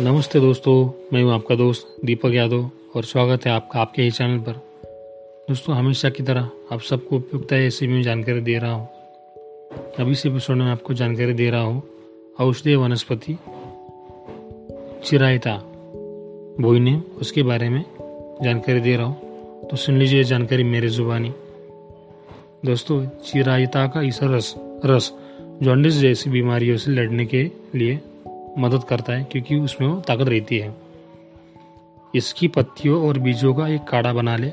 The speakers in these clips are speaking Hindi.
नमस्ते दोस्तों, मैं हूँ आपका दोस्त दीपक यादव और स्वागत है आपका, आपके ही चैनल पर। दोस्तों, हमेशा की तरह आप सबको उपयुक्त है ऐसी में जानकारी दे रहा हूँ। अभी से एपिसोड में आपको जानकारी दे रहा हूँ, औषधीय वनस्पति चिरायता। बोइने उसके बारे में जानकारी दे रहा हूँ तो सुन लीजिए जानकारी मेरे जुबानी। दोस्तों, चिरायता का इस रस रस, जॉन्डिस जैसी बीमारियों से लड़ने के लिए मदद करता है, क्योंकि उसमें वो ताकत रहती है। इसकी पत्तियों और बीजों का एक काढ़ा बना ले।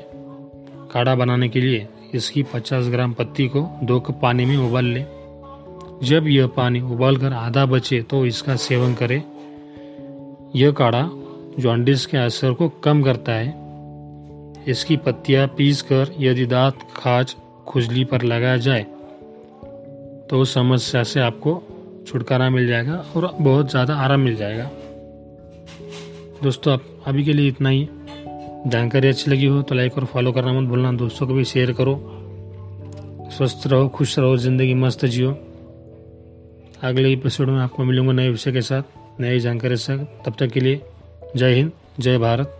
काढ़ा बनाने के लिए इसकी 50 ग्राम पत्ती को दो कप पानी में उबाल ले। जब यह पानी उबाल कर आधा बचे तो इसका सेवन करें। यह काढ़ा जॉन्डिस के असर को कम करता है। इसकी पत्तियाँ पीस कर यदि दांत, खाज, खुजली पर लगाया जाए तो समस्या से आपको छुटकारा मिल जाएगा और बहुत ज़्यादा आराम मिल जाएगा। दोस्तों आप अभी के लिए इतना ही। जानकारी अच्छी लगी हो तो लाइक और फॉलो करना मत भूलना। दोस्तों को भी शेयर करो। स्वस्थ रहो, खुश रहो, ज़िंदगी मस्त जियो। अगले एपिसोड में आपको मिलूँगा नए विषय के साथ नई जानकारी के साथ। तब तक के लिए जय हिंद, जय भारत।